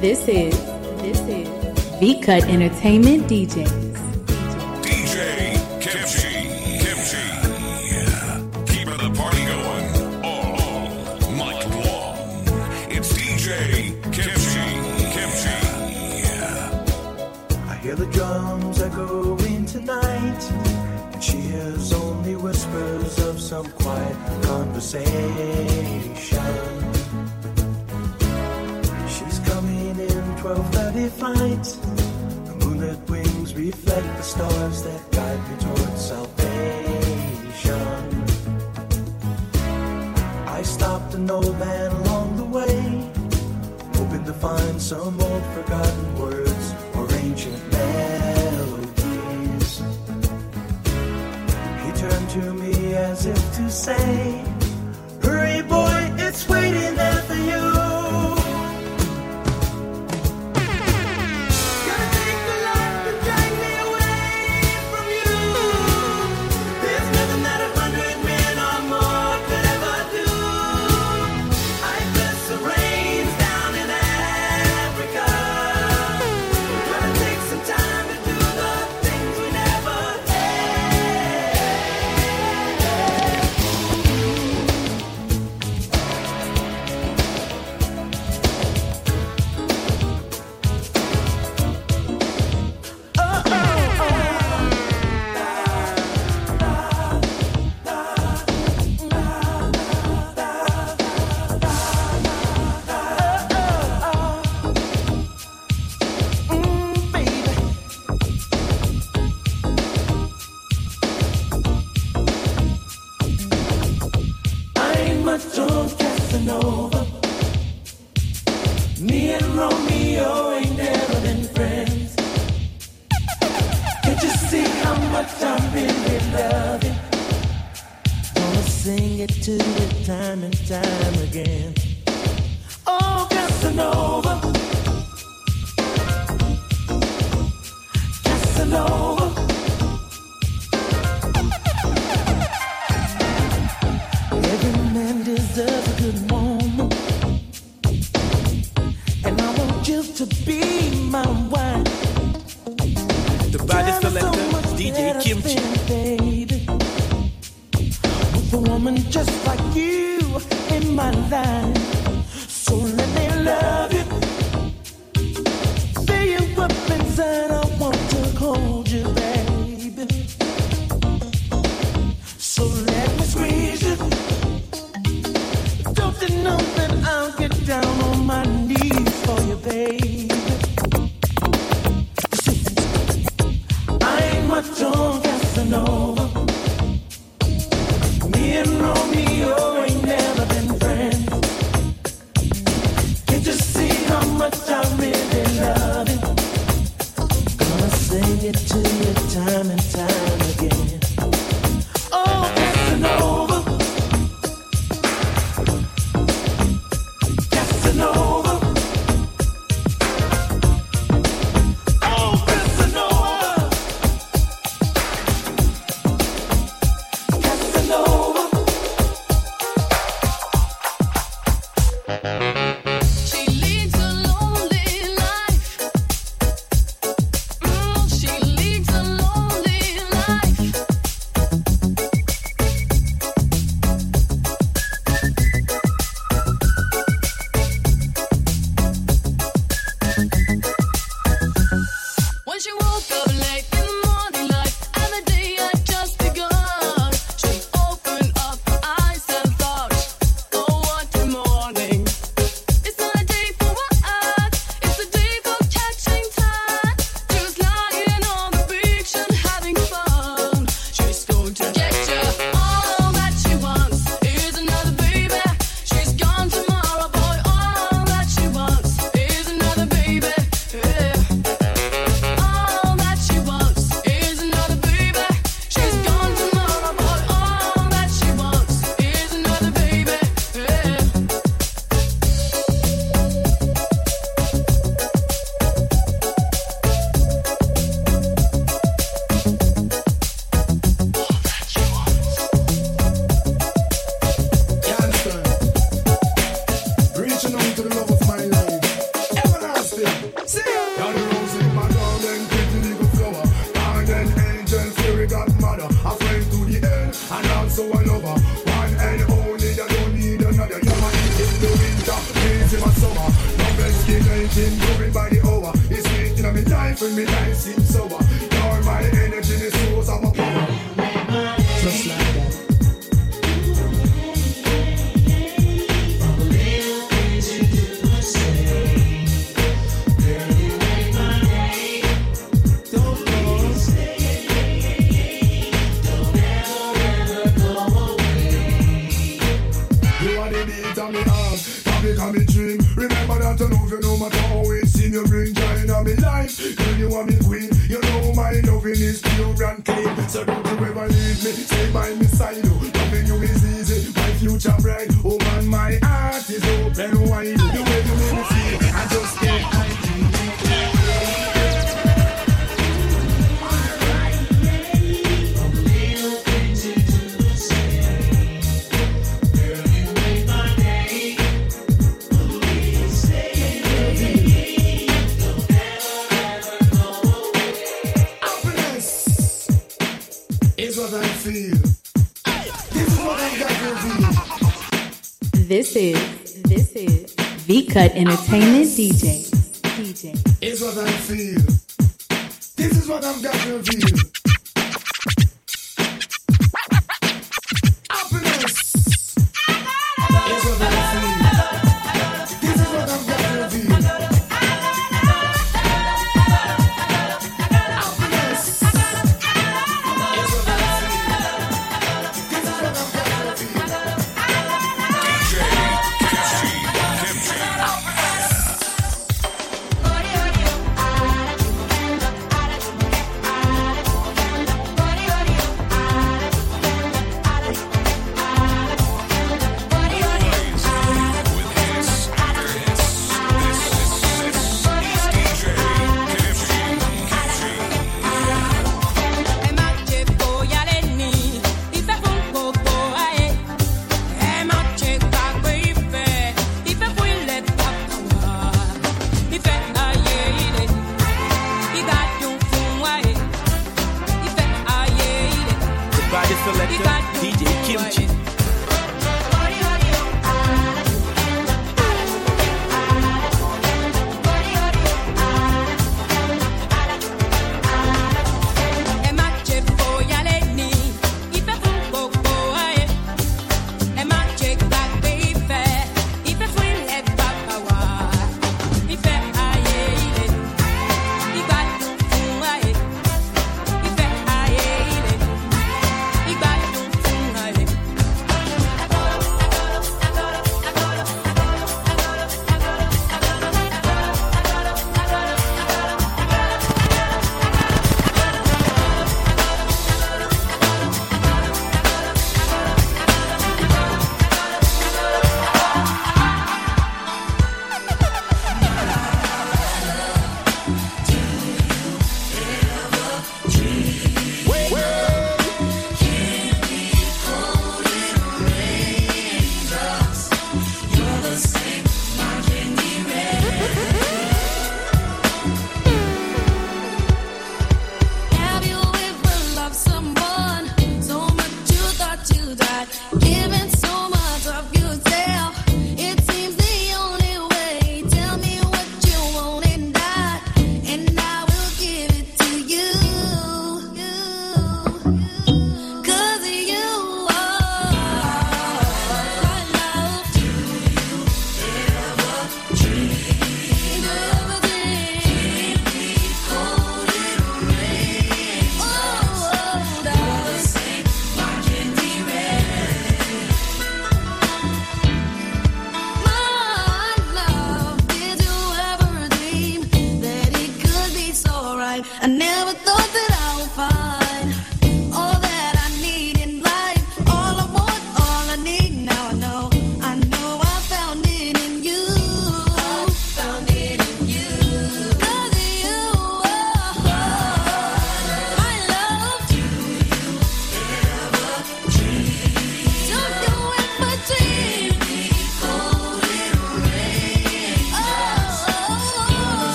This is this is V Cut Entertainment DJs. DJ Kimchi, Kimchi, keeping the party going all night long. It's DJ Kimchi, Kimchi. I hear the drums echoing tonight, and she hears only whispers of some quiet conversation. 12.30 flight. The moonlit wings reflect the stars that guide me towards salvation. I stopped an old man along the way Hoping to find some old forgotten words or ancient melodies. He turned to me as if to say Hurry boy, it's waiting there for you.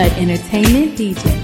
Cut Entertainment DJ. DJ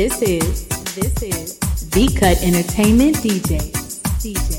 This is this is V Cut Entertainment DJ. DJ.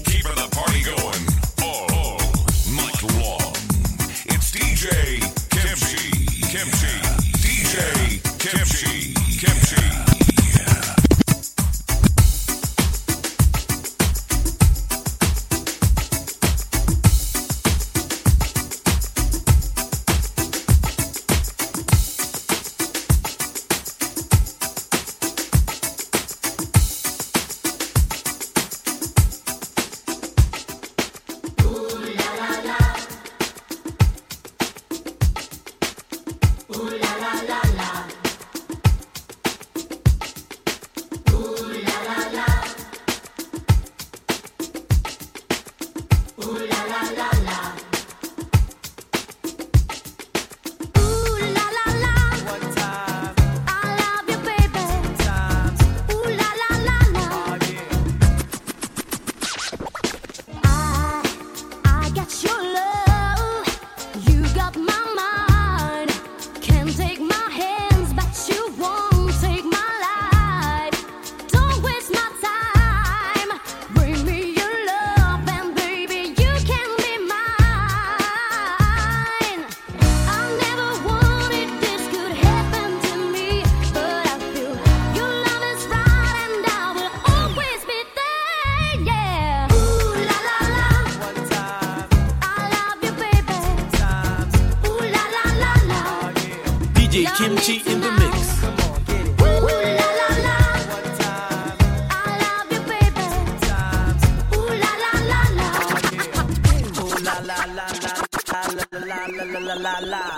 la.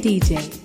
DJ.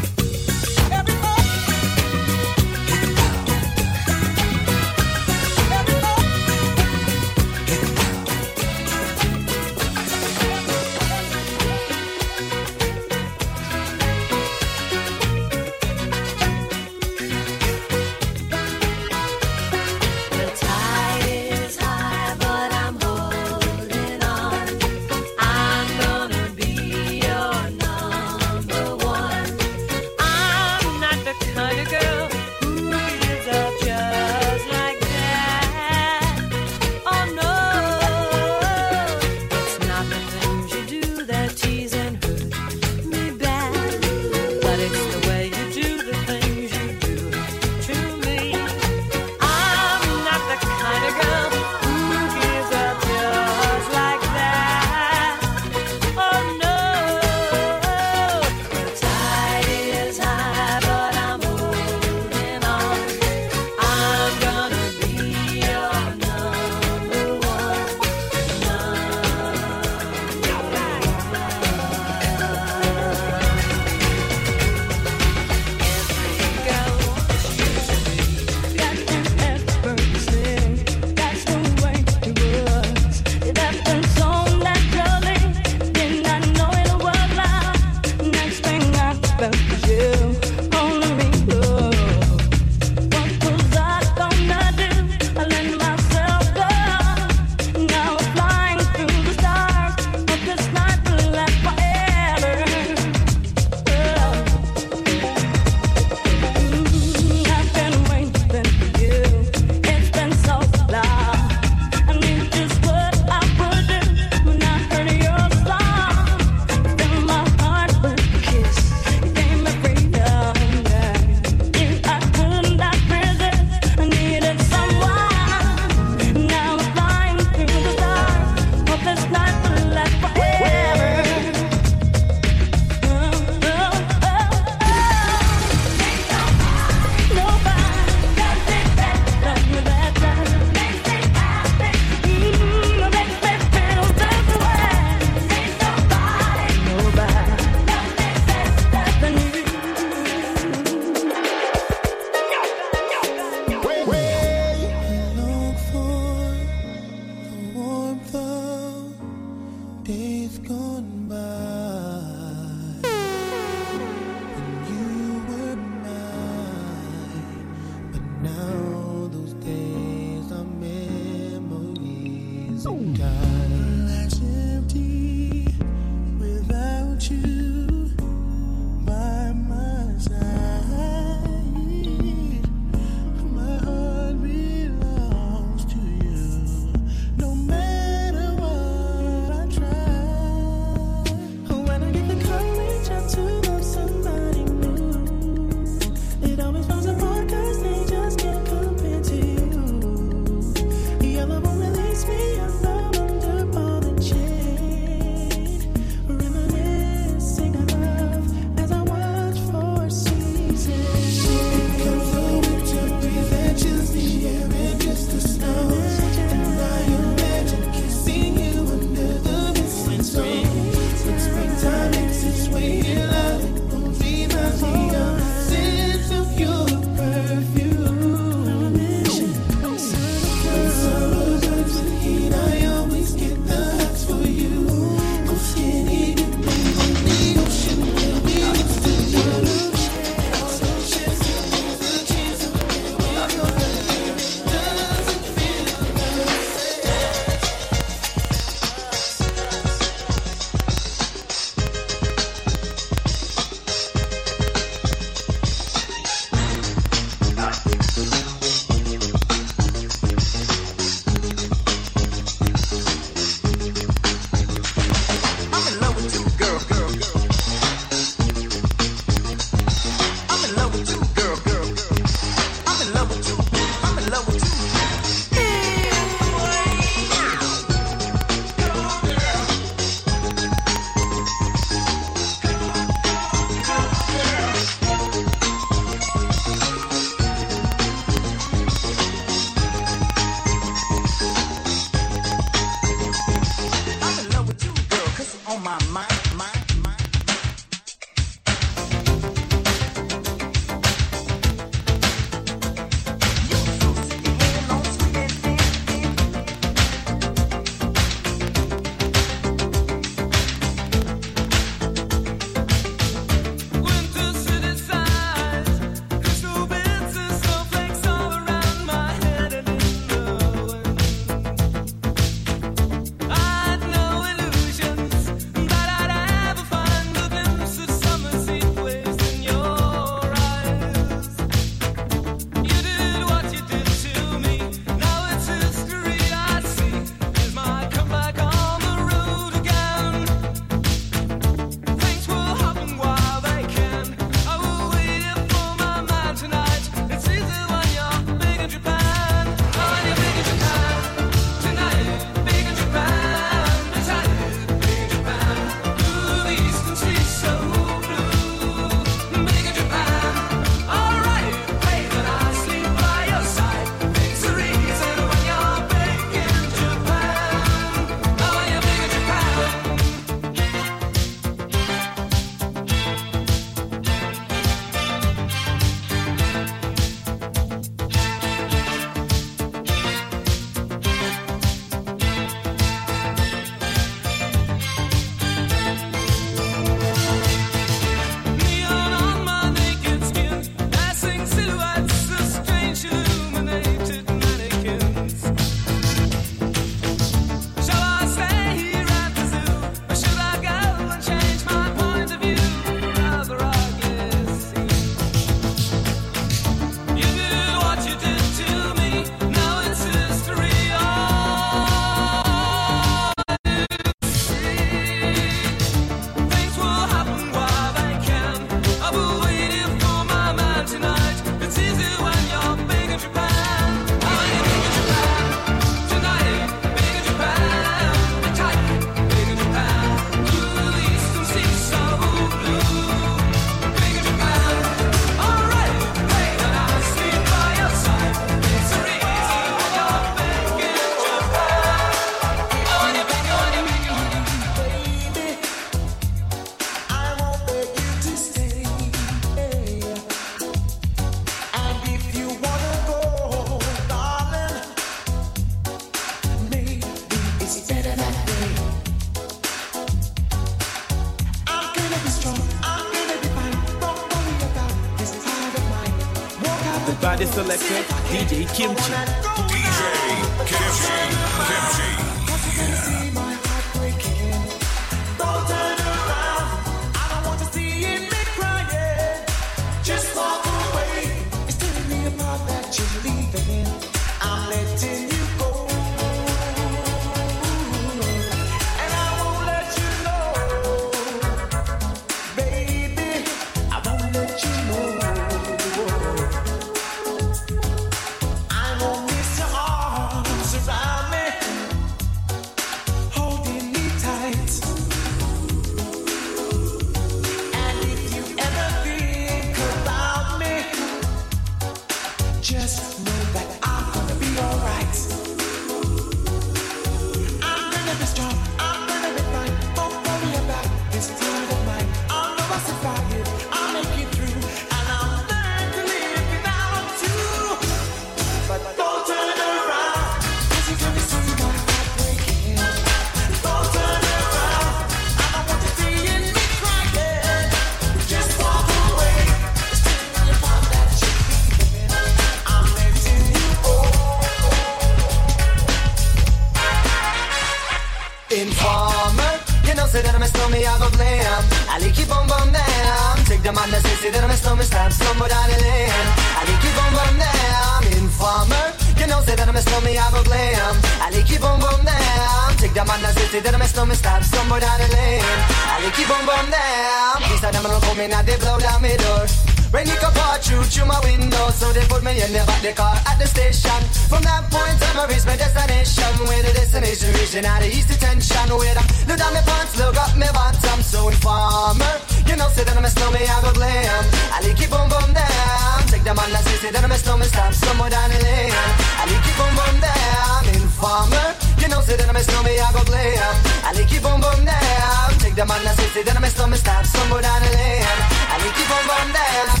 shoot through my window, so they put me in the back the car at the station. From that point on, I reached my destination. Where the destination region out of east detention. Where I look down my pants, look up my bottom. So informer, you know, say that I'm a me, I go glam. I like it boom boom down. Take them on the say that I'm a me, stop somewhere down the lane. I like it boom boom down. Informer, you know, say that I'm a me, I go glam. I like it boom boom down. Take them on the say that I'm a me, stop somewhere down the lane. I like it boom boom down.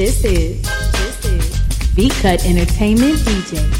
This is, this is Deep Cut Entertainment DJ.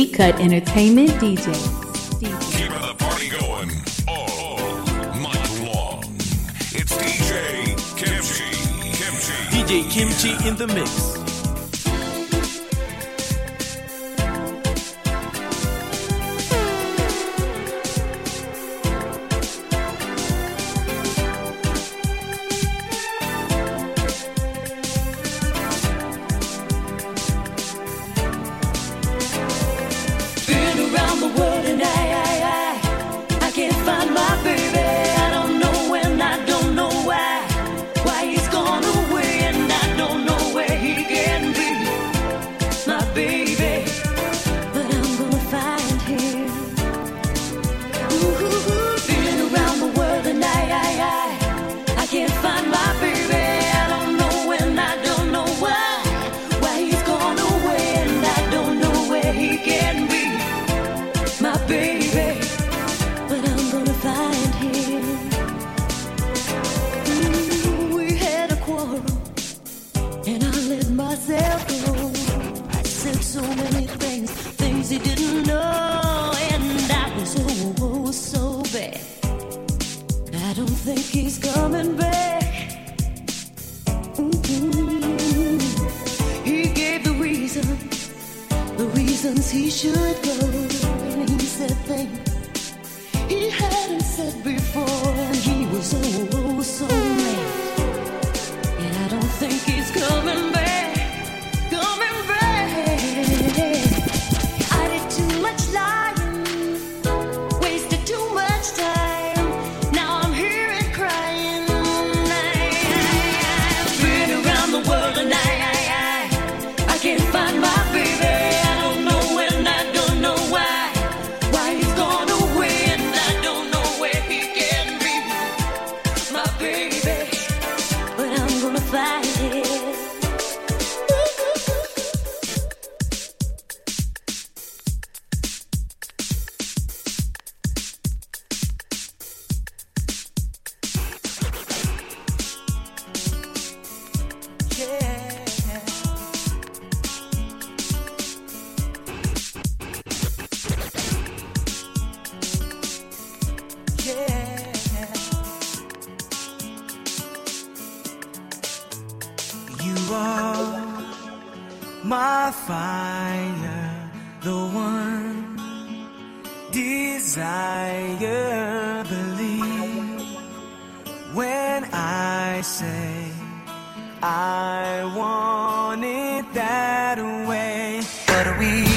Deep Cut Entertainment DJ. Keeping the party going all long. It's DJ Kimchi. Kimchi. DJ Kimchi in the mix. I say I want it that way, but we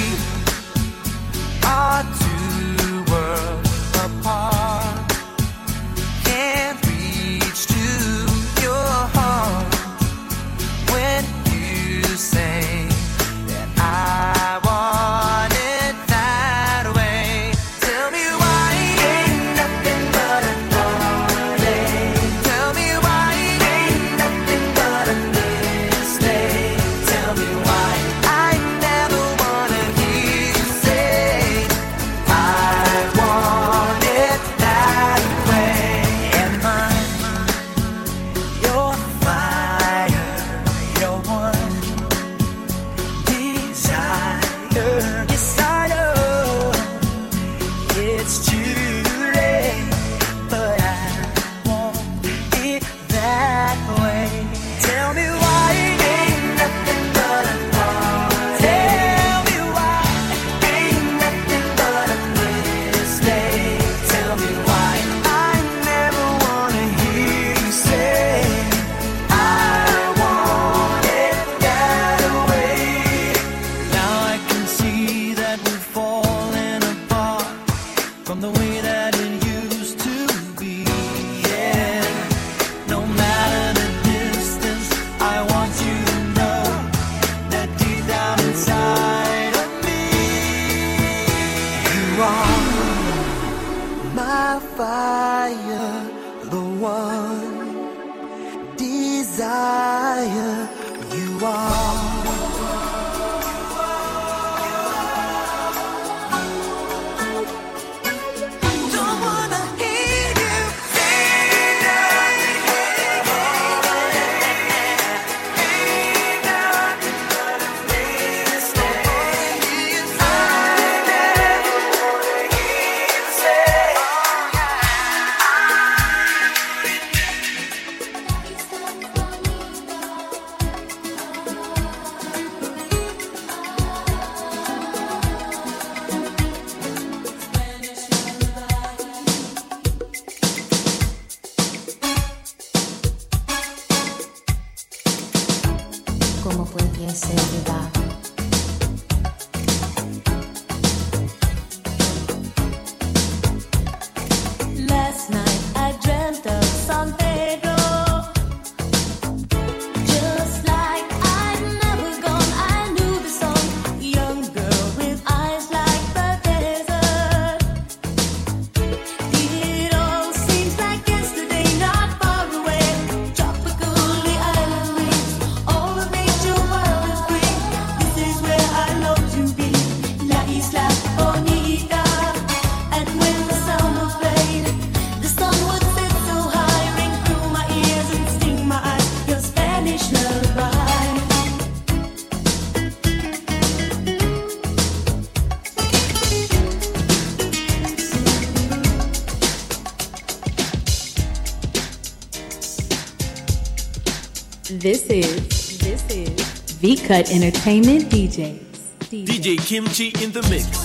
Cut Entertainment DJs. DJ Kimchi in the mix.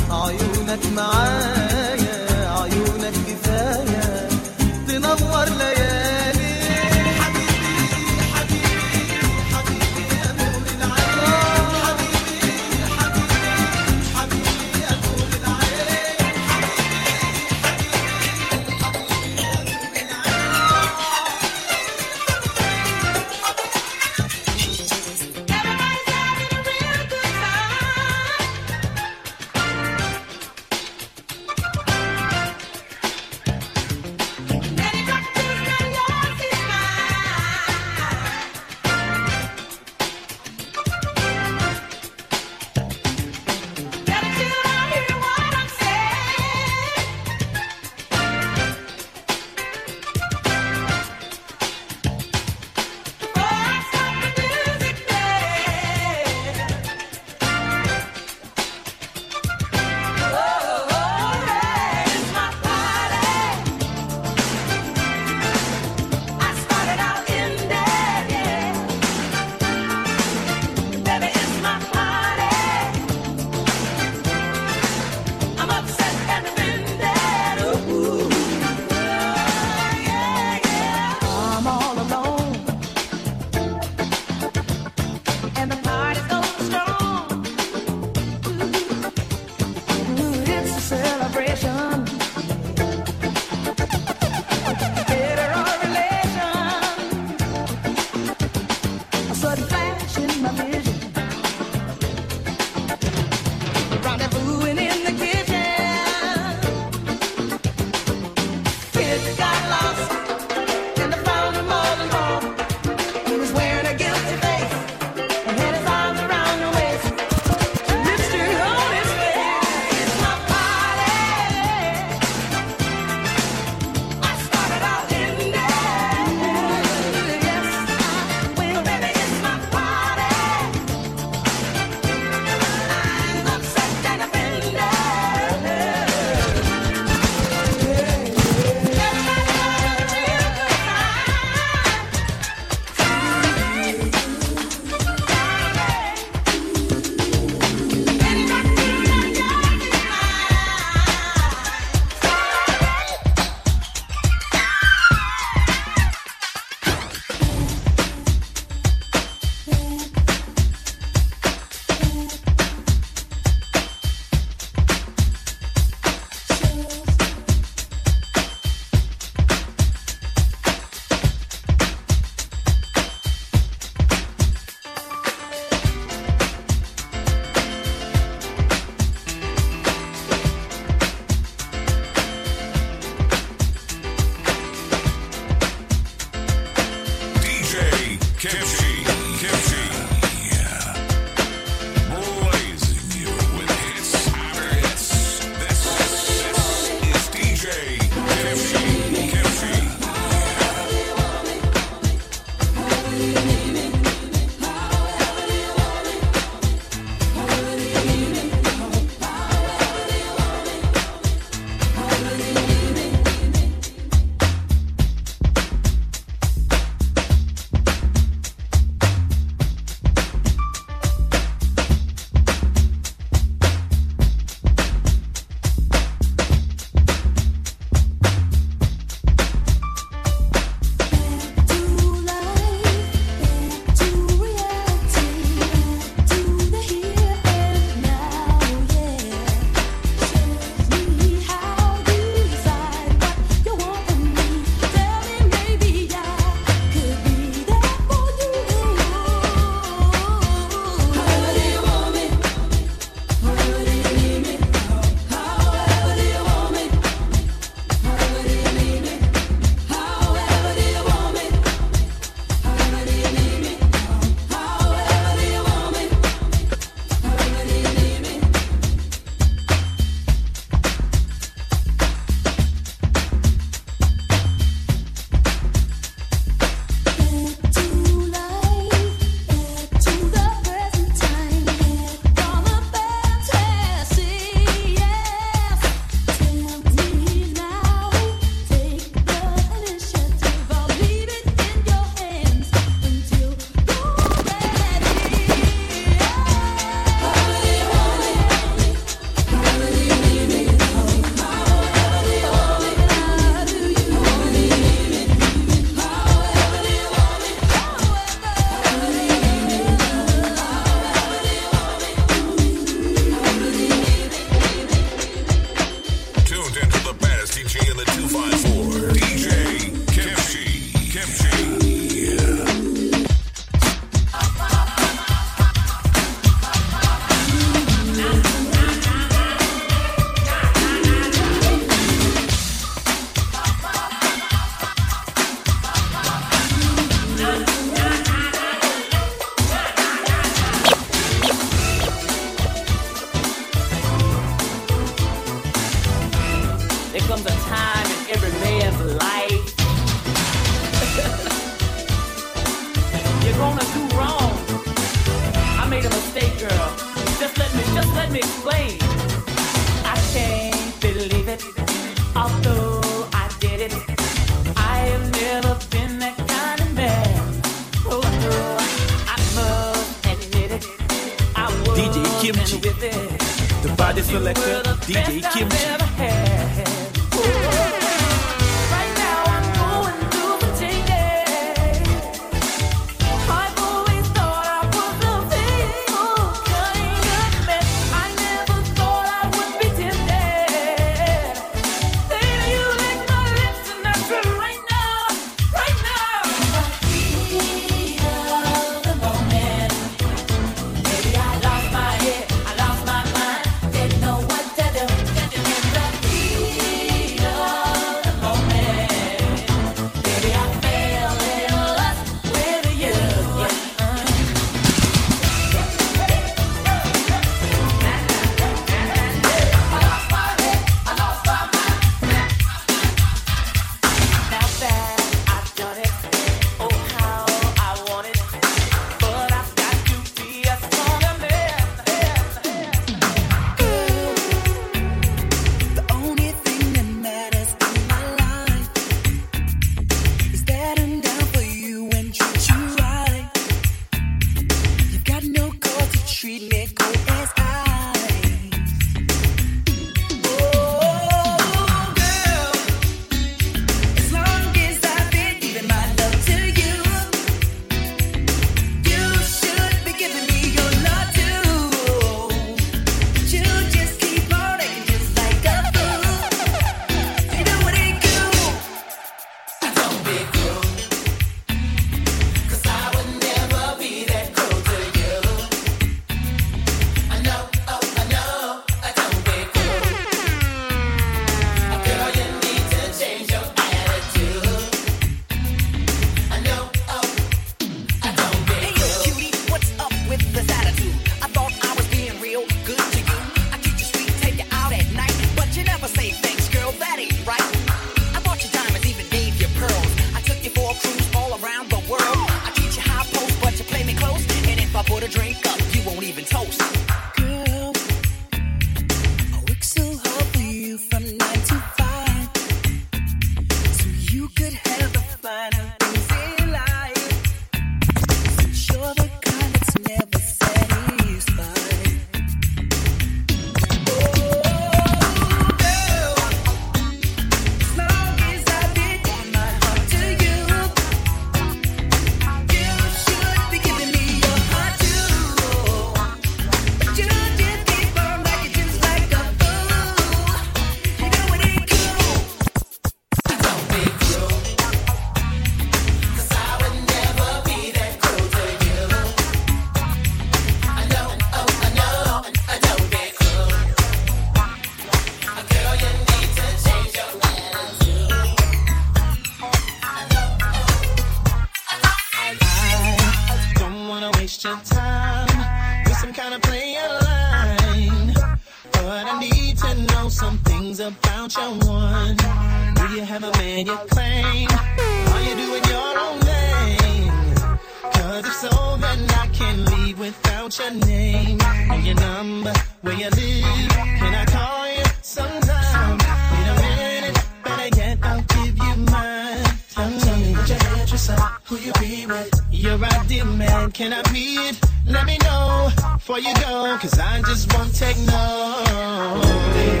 Can I be it? Let me know before you go, cause I just won't take no.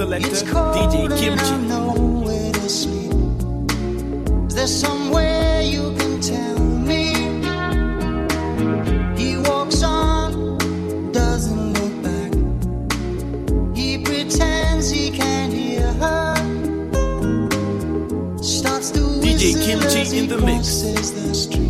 selector, DJ Kimchi. is there somewhere you can tell me. He walks on, doesn't look back. He pretends he can't hear her. DJ Kimchi in the mix.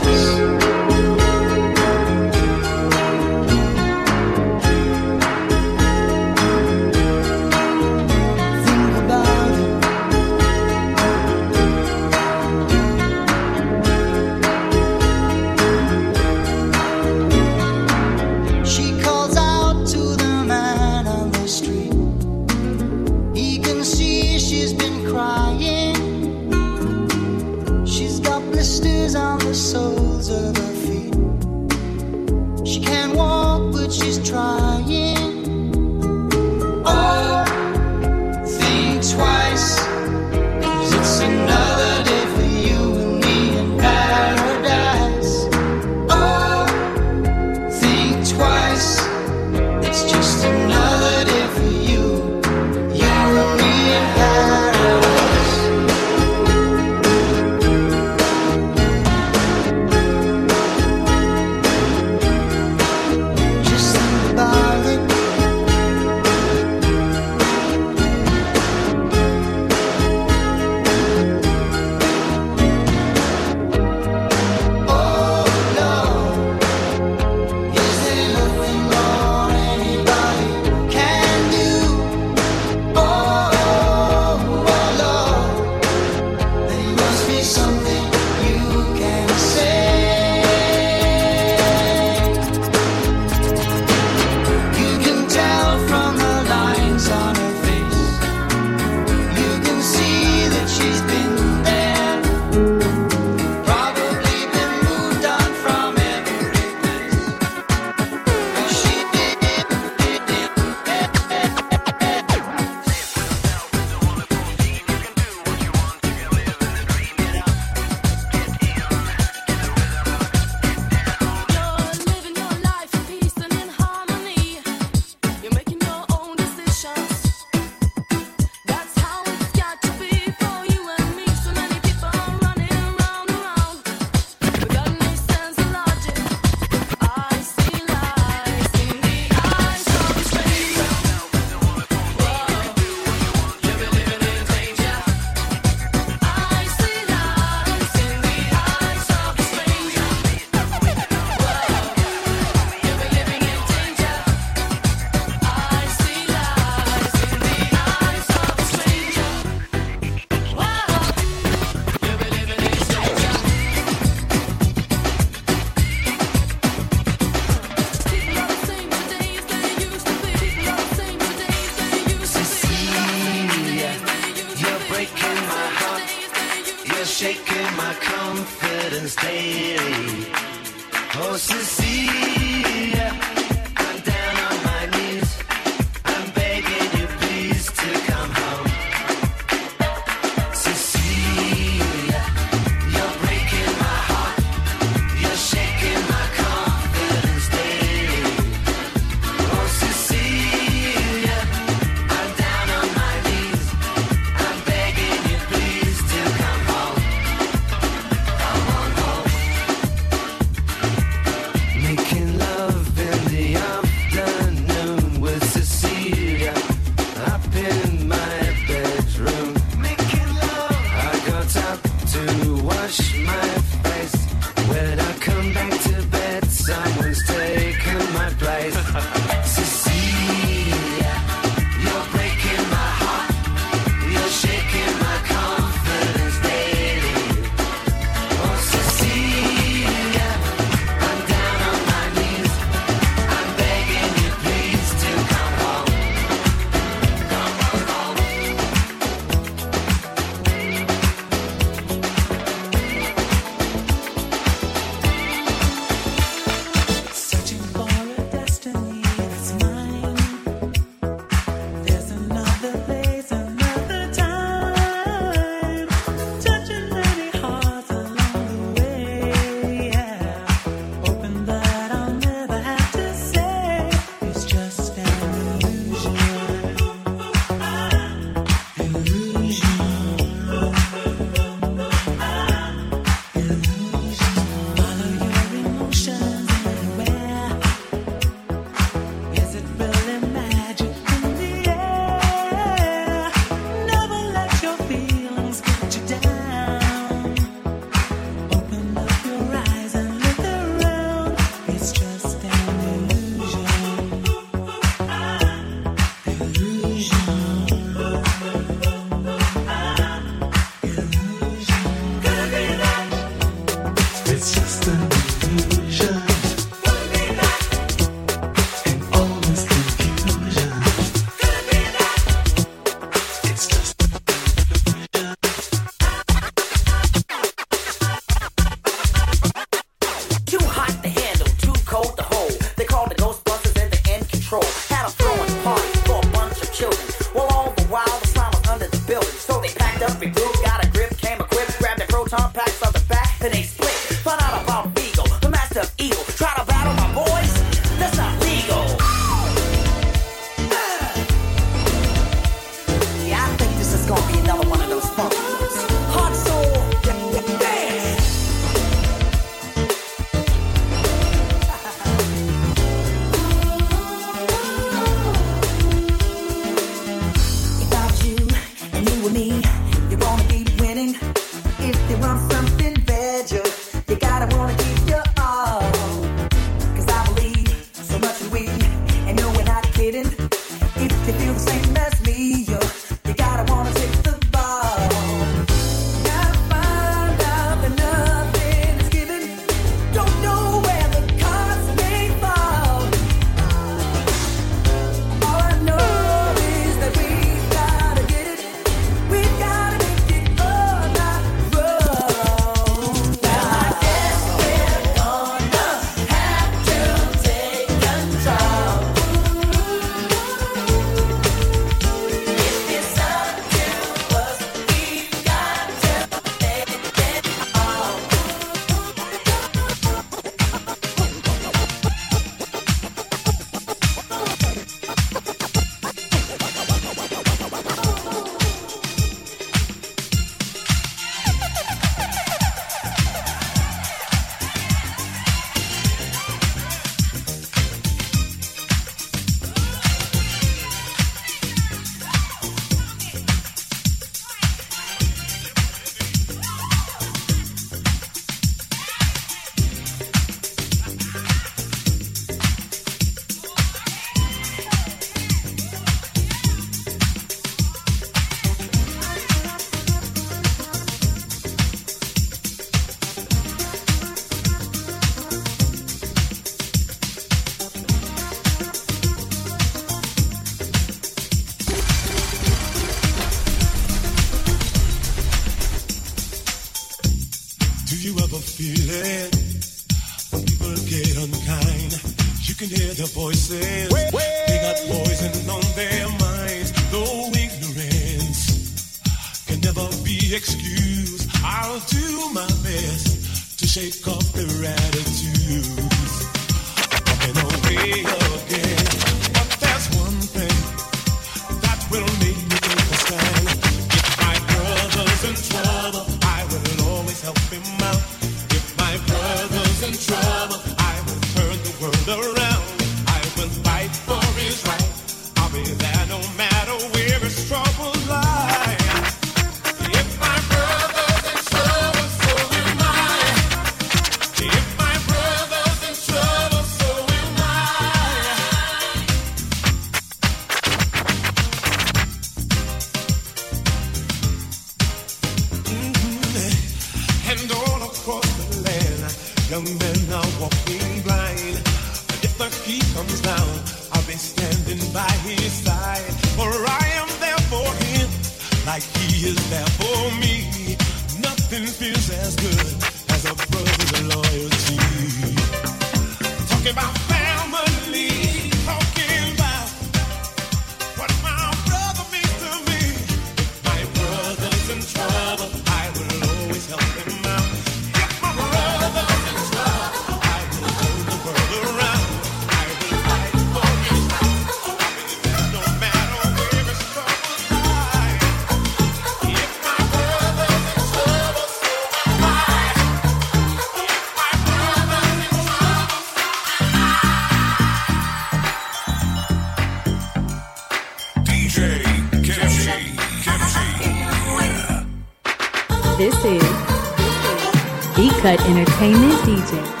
Deep Cut Entertainment DJ.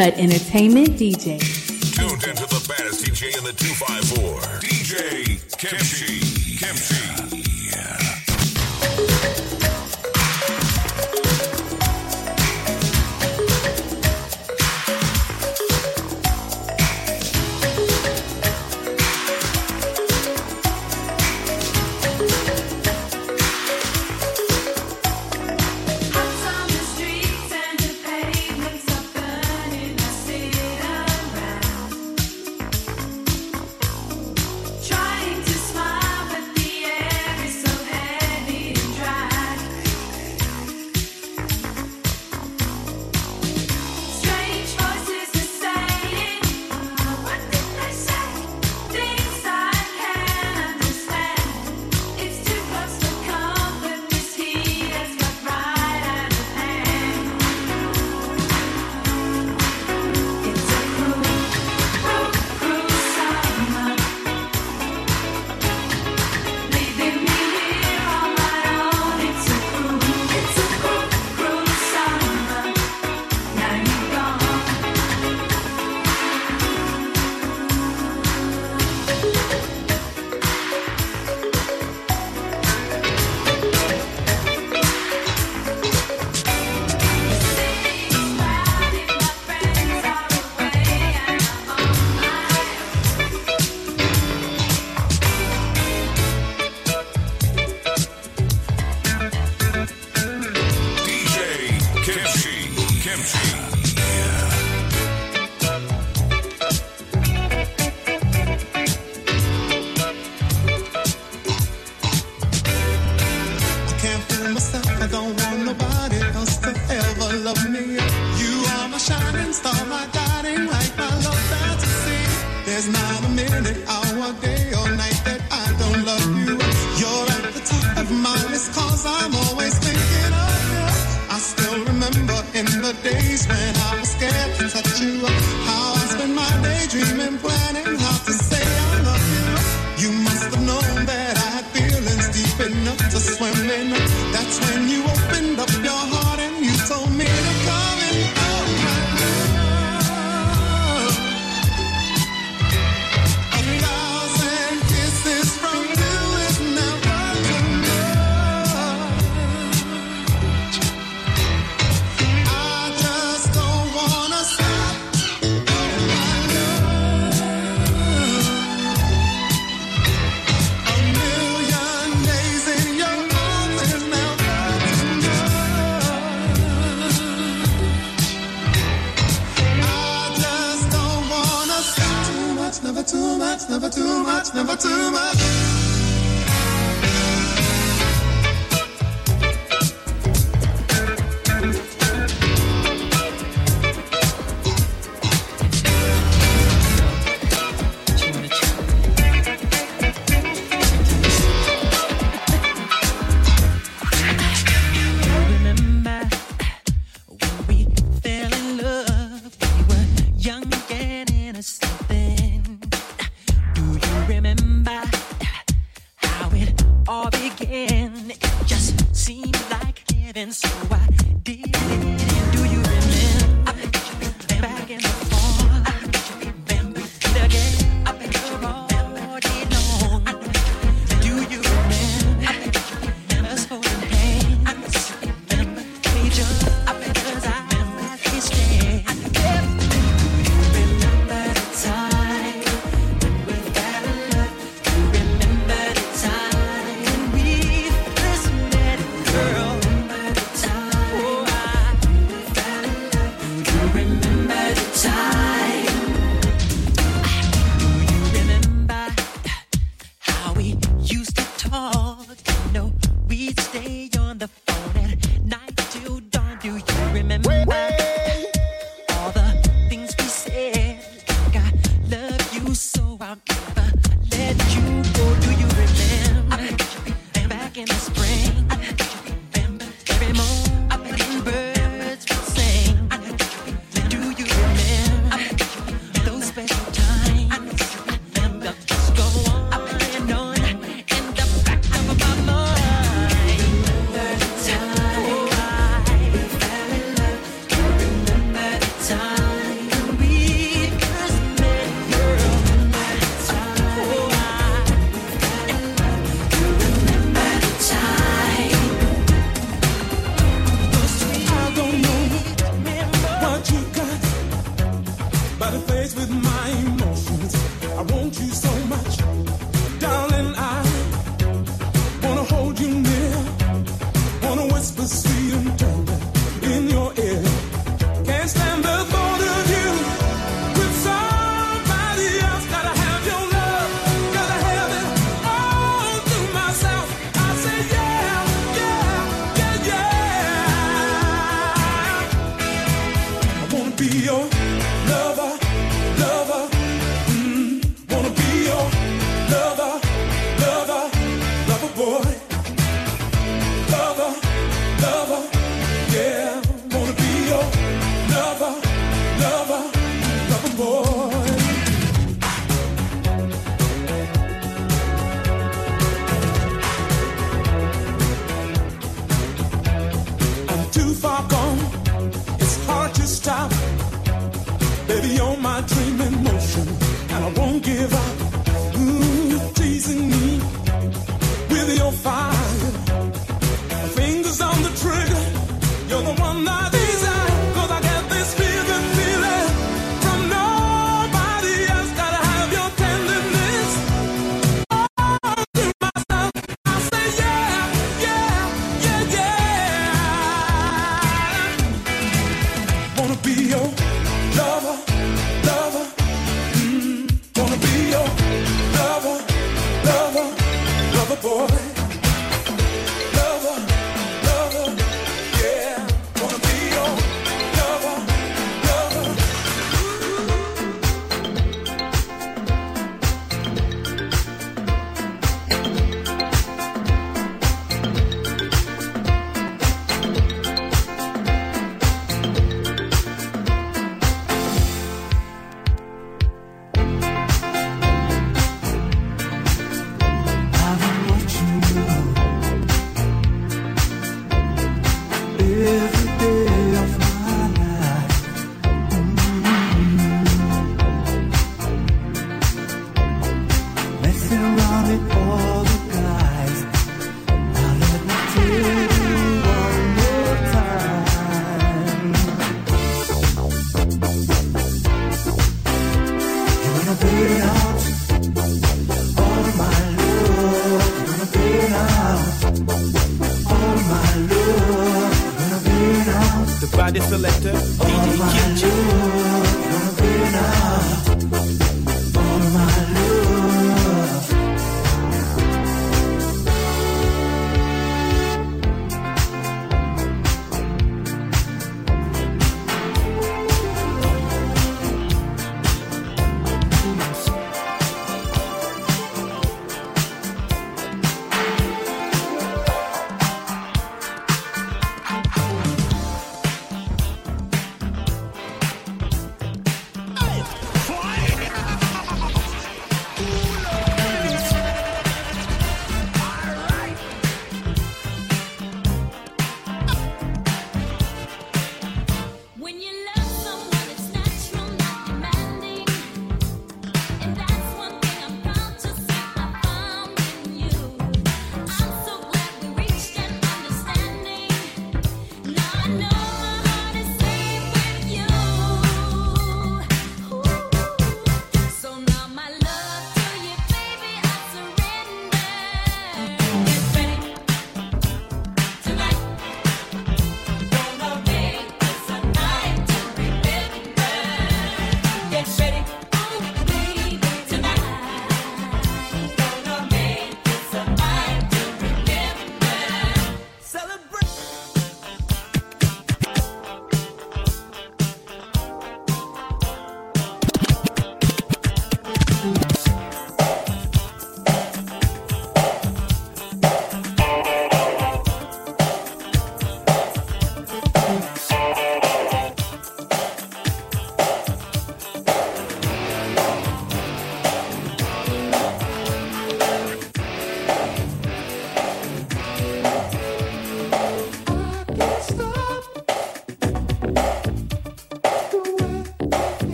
Cut Entertainment DJ.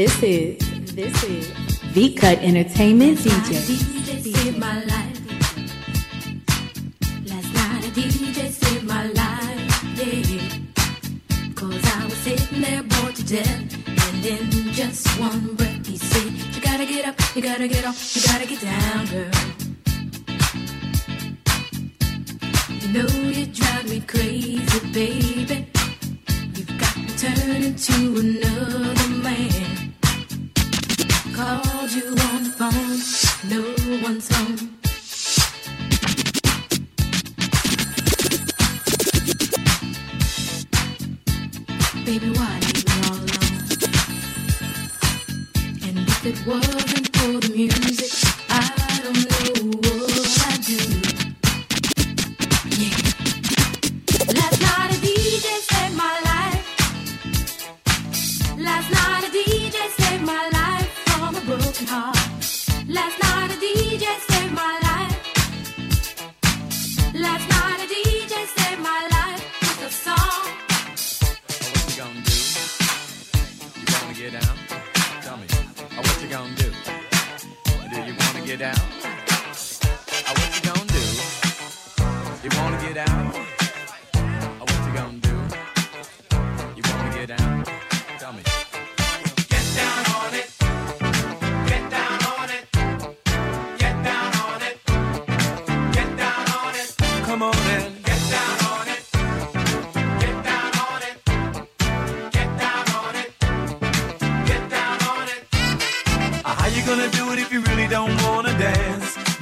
This is this is Deep Cut Entertainment DJ.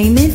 Entertainment.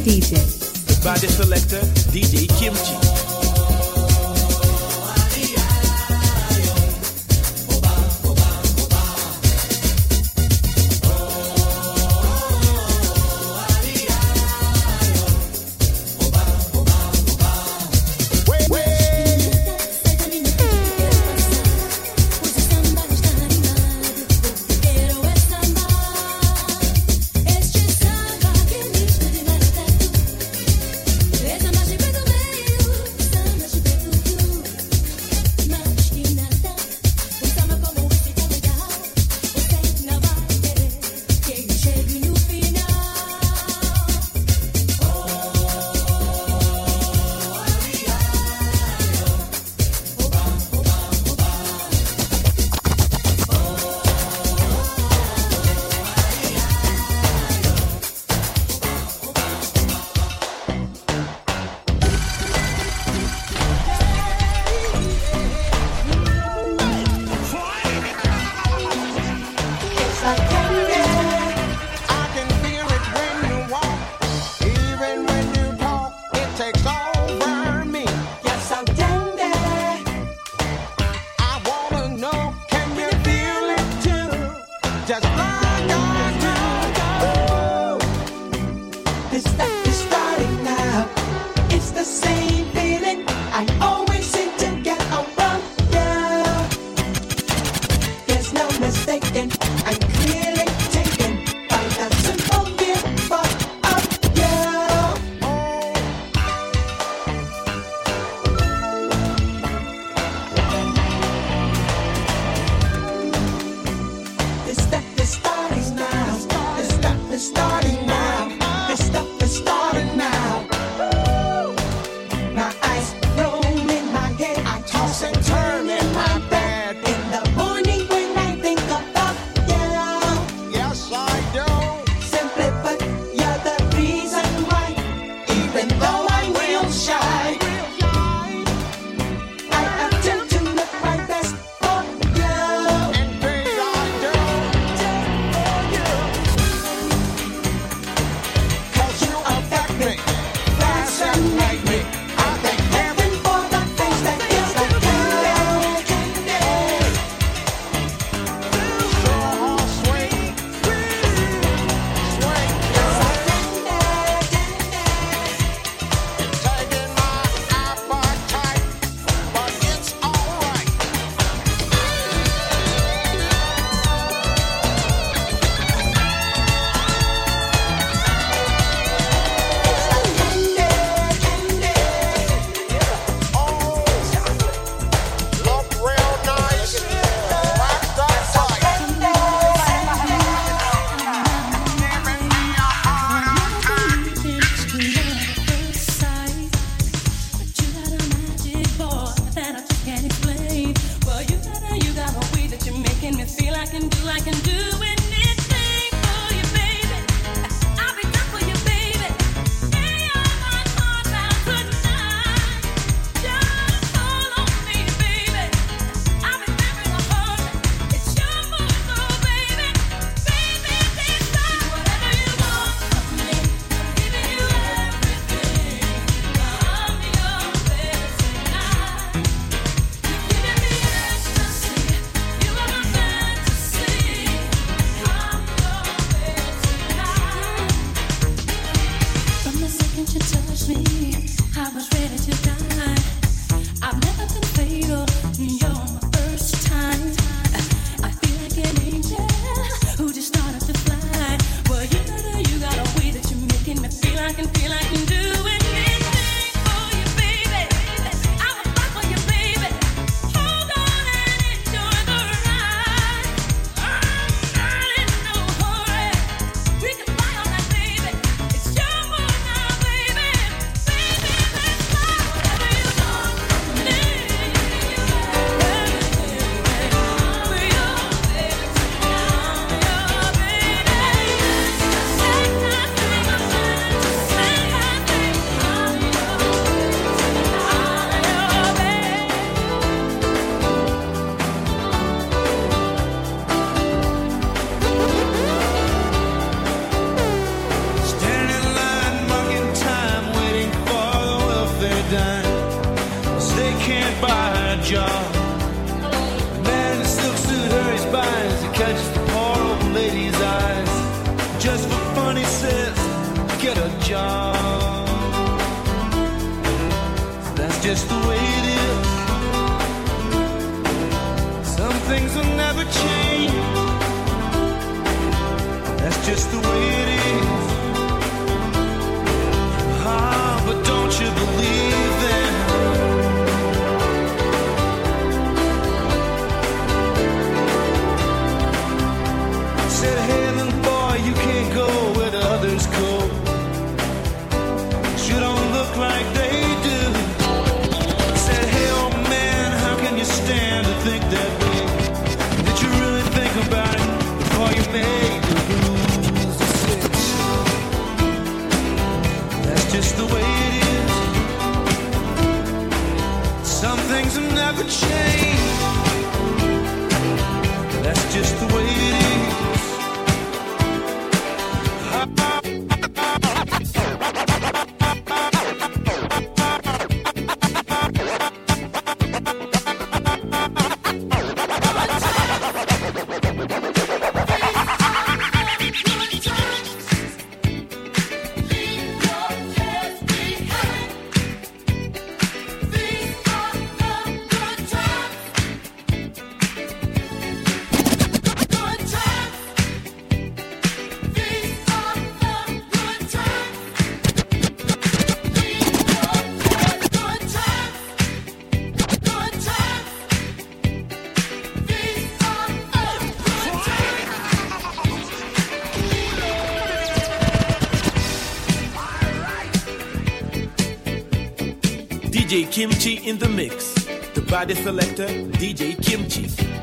Kimchi in the mix. The body selector, DJ Kimchi.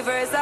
believers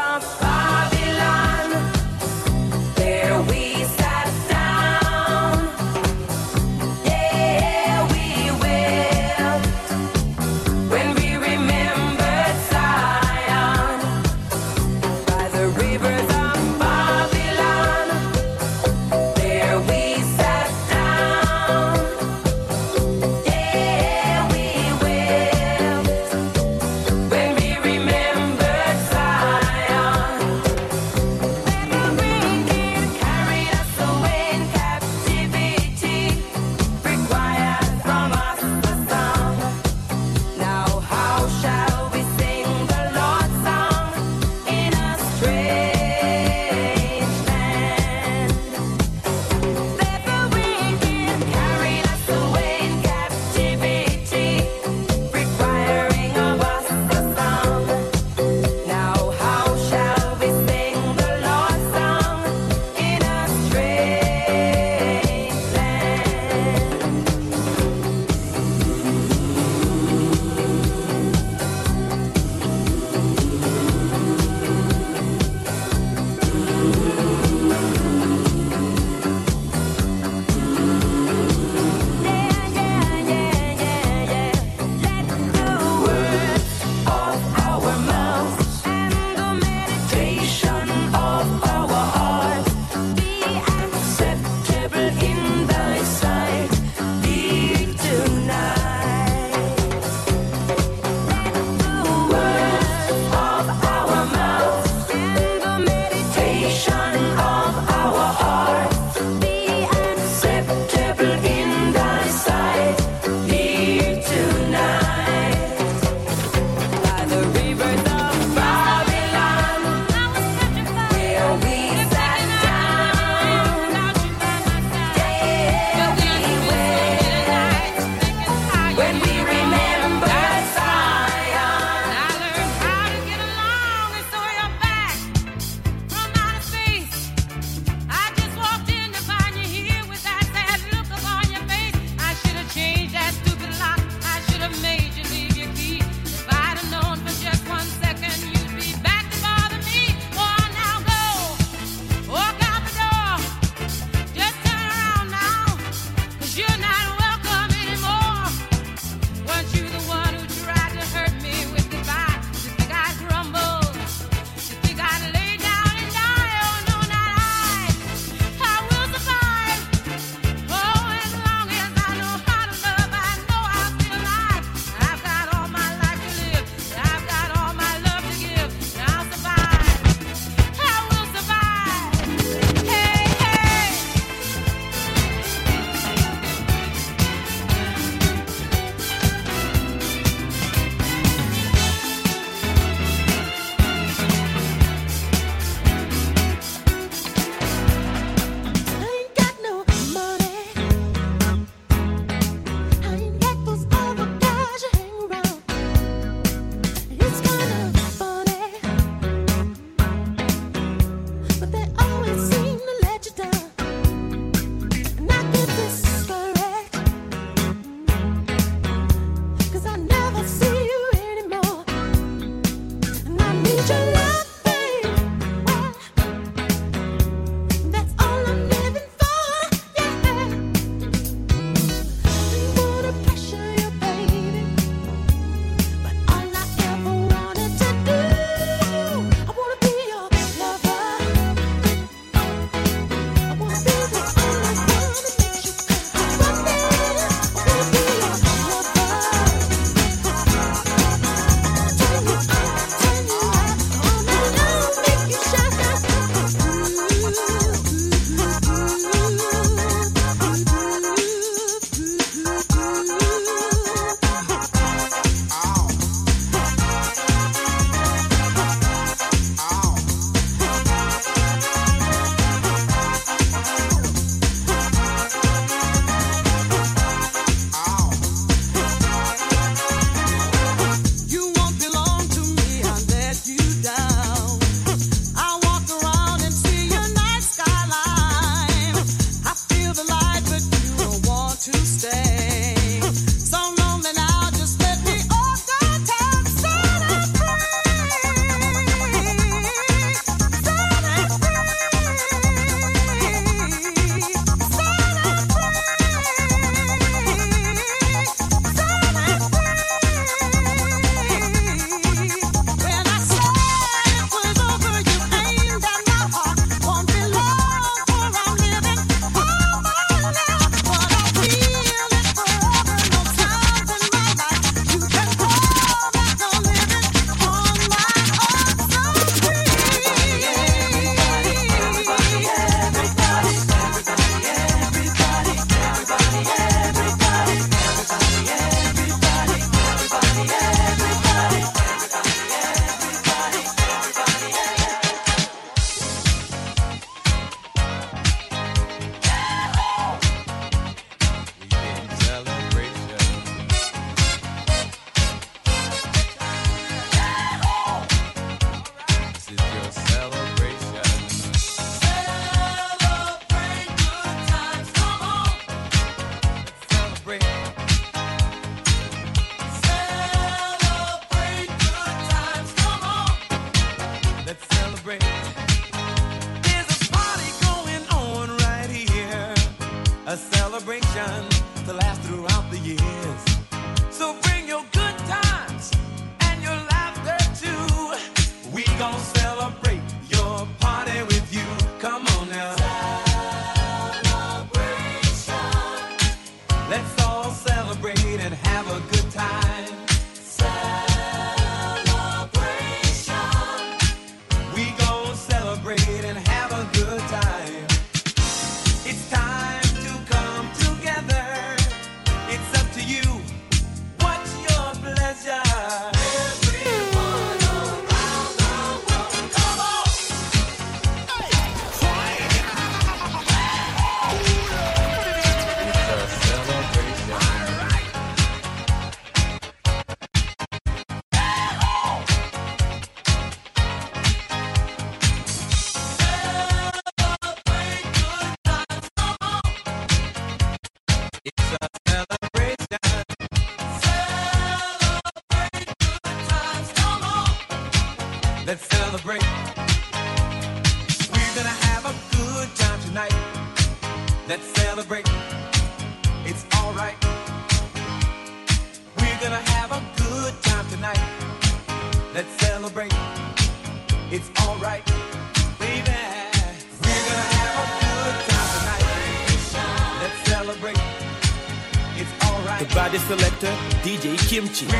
Kimchi.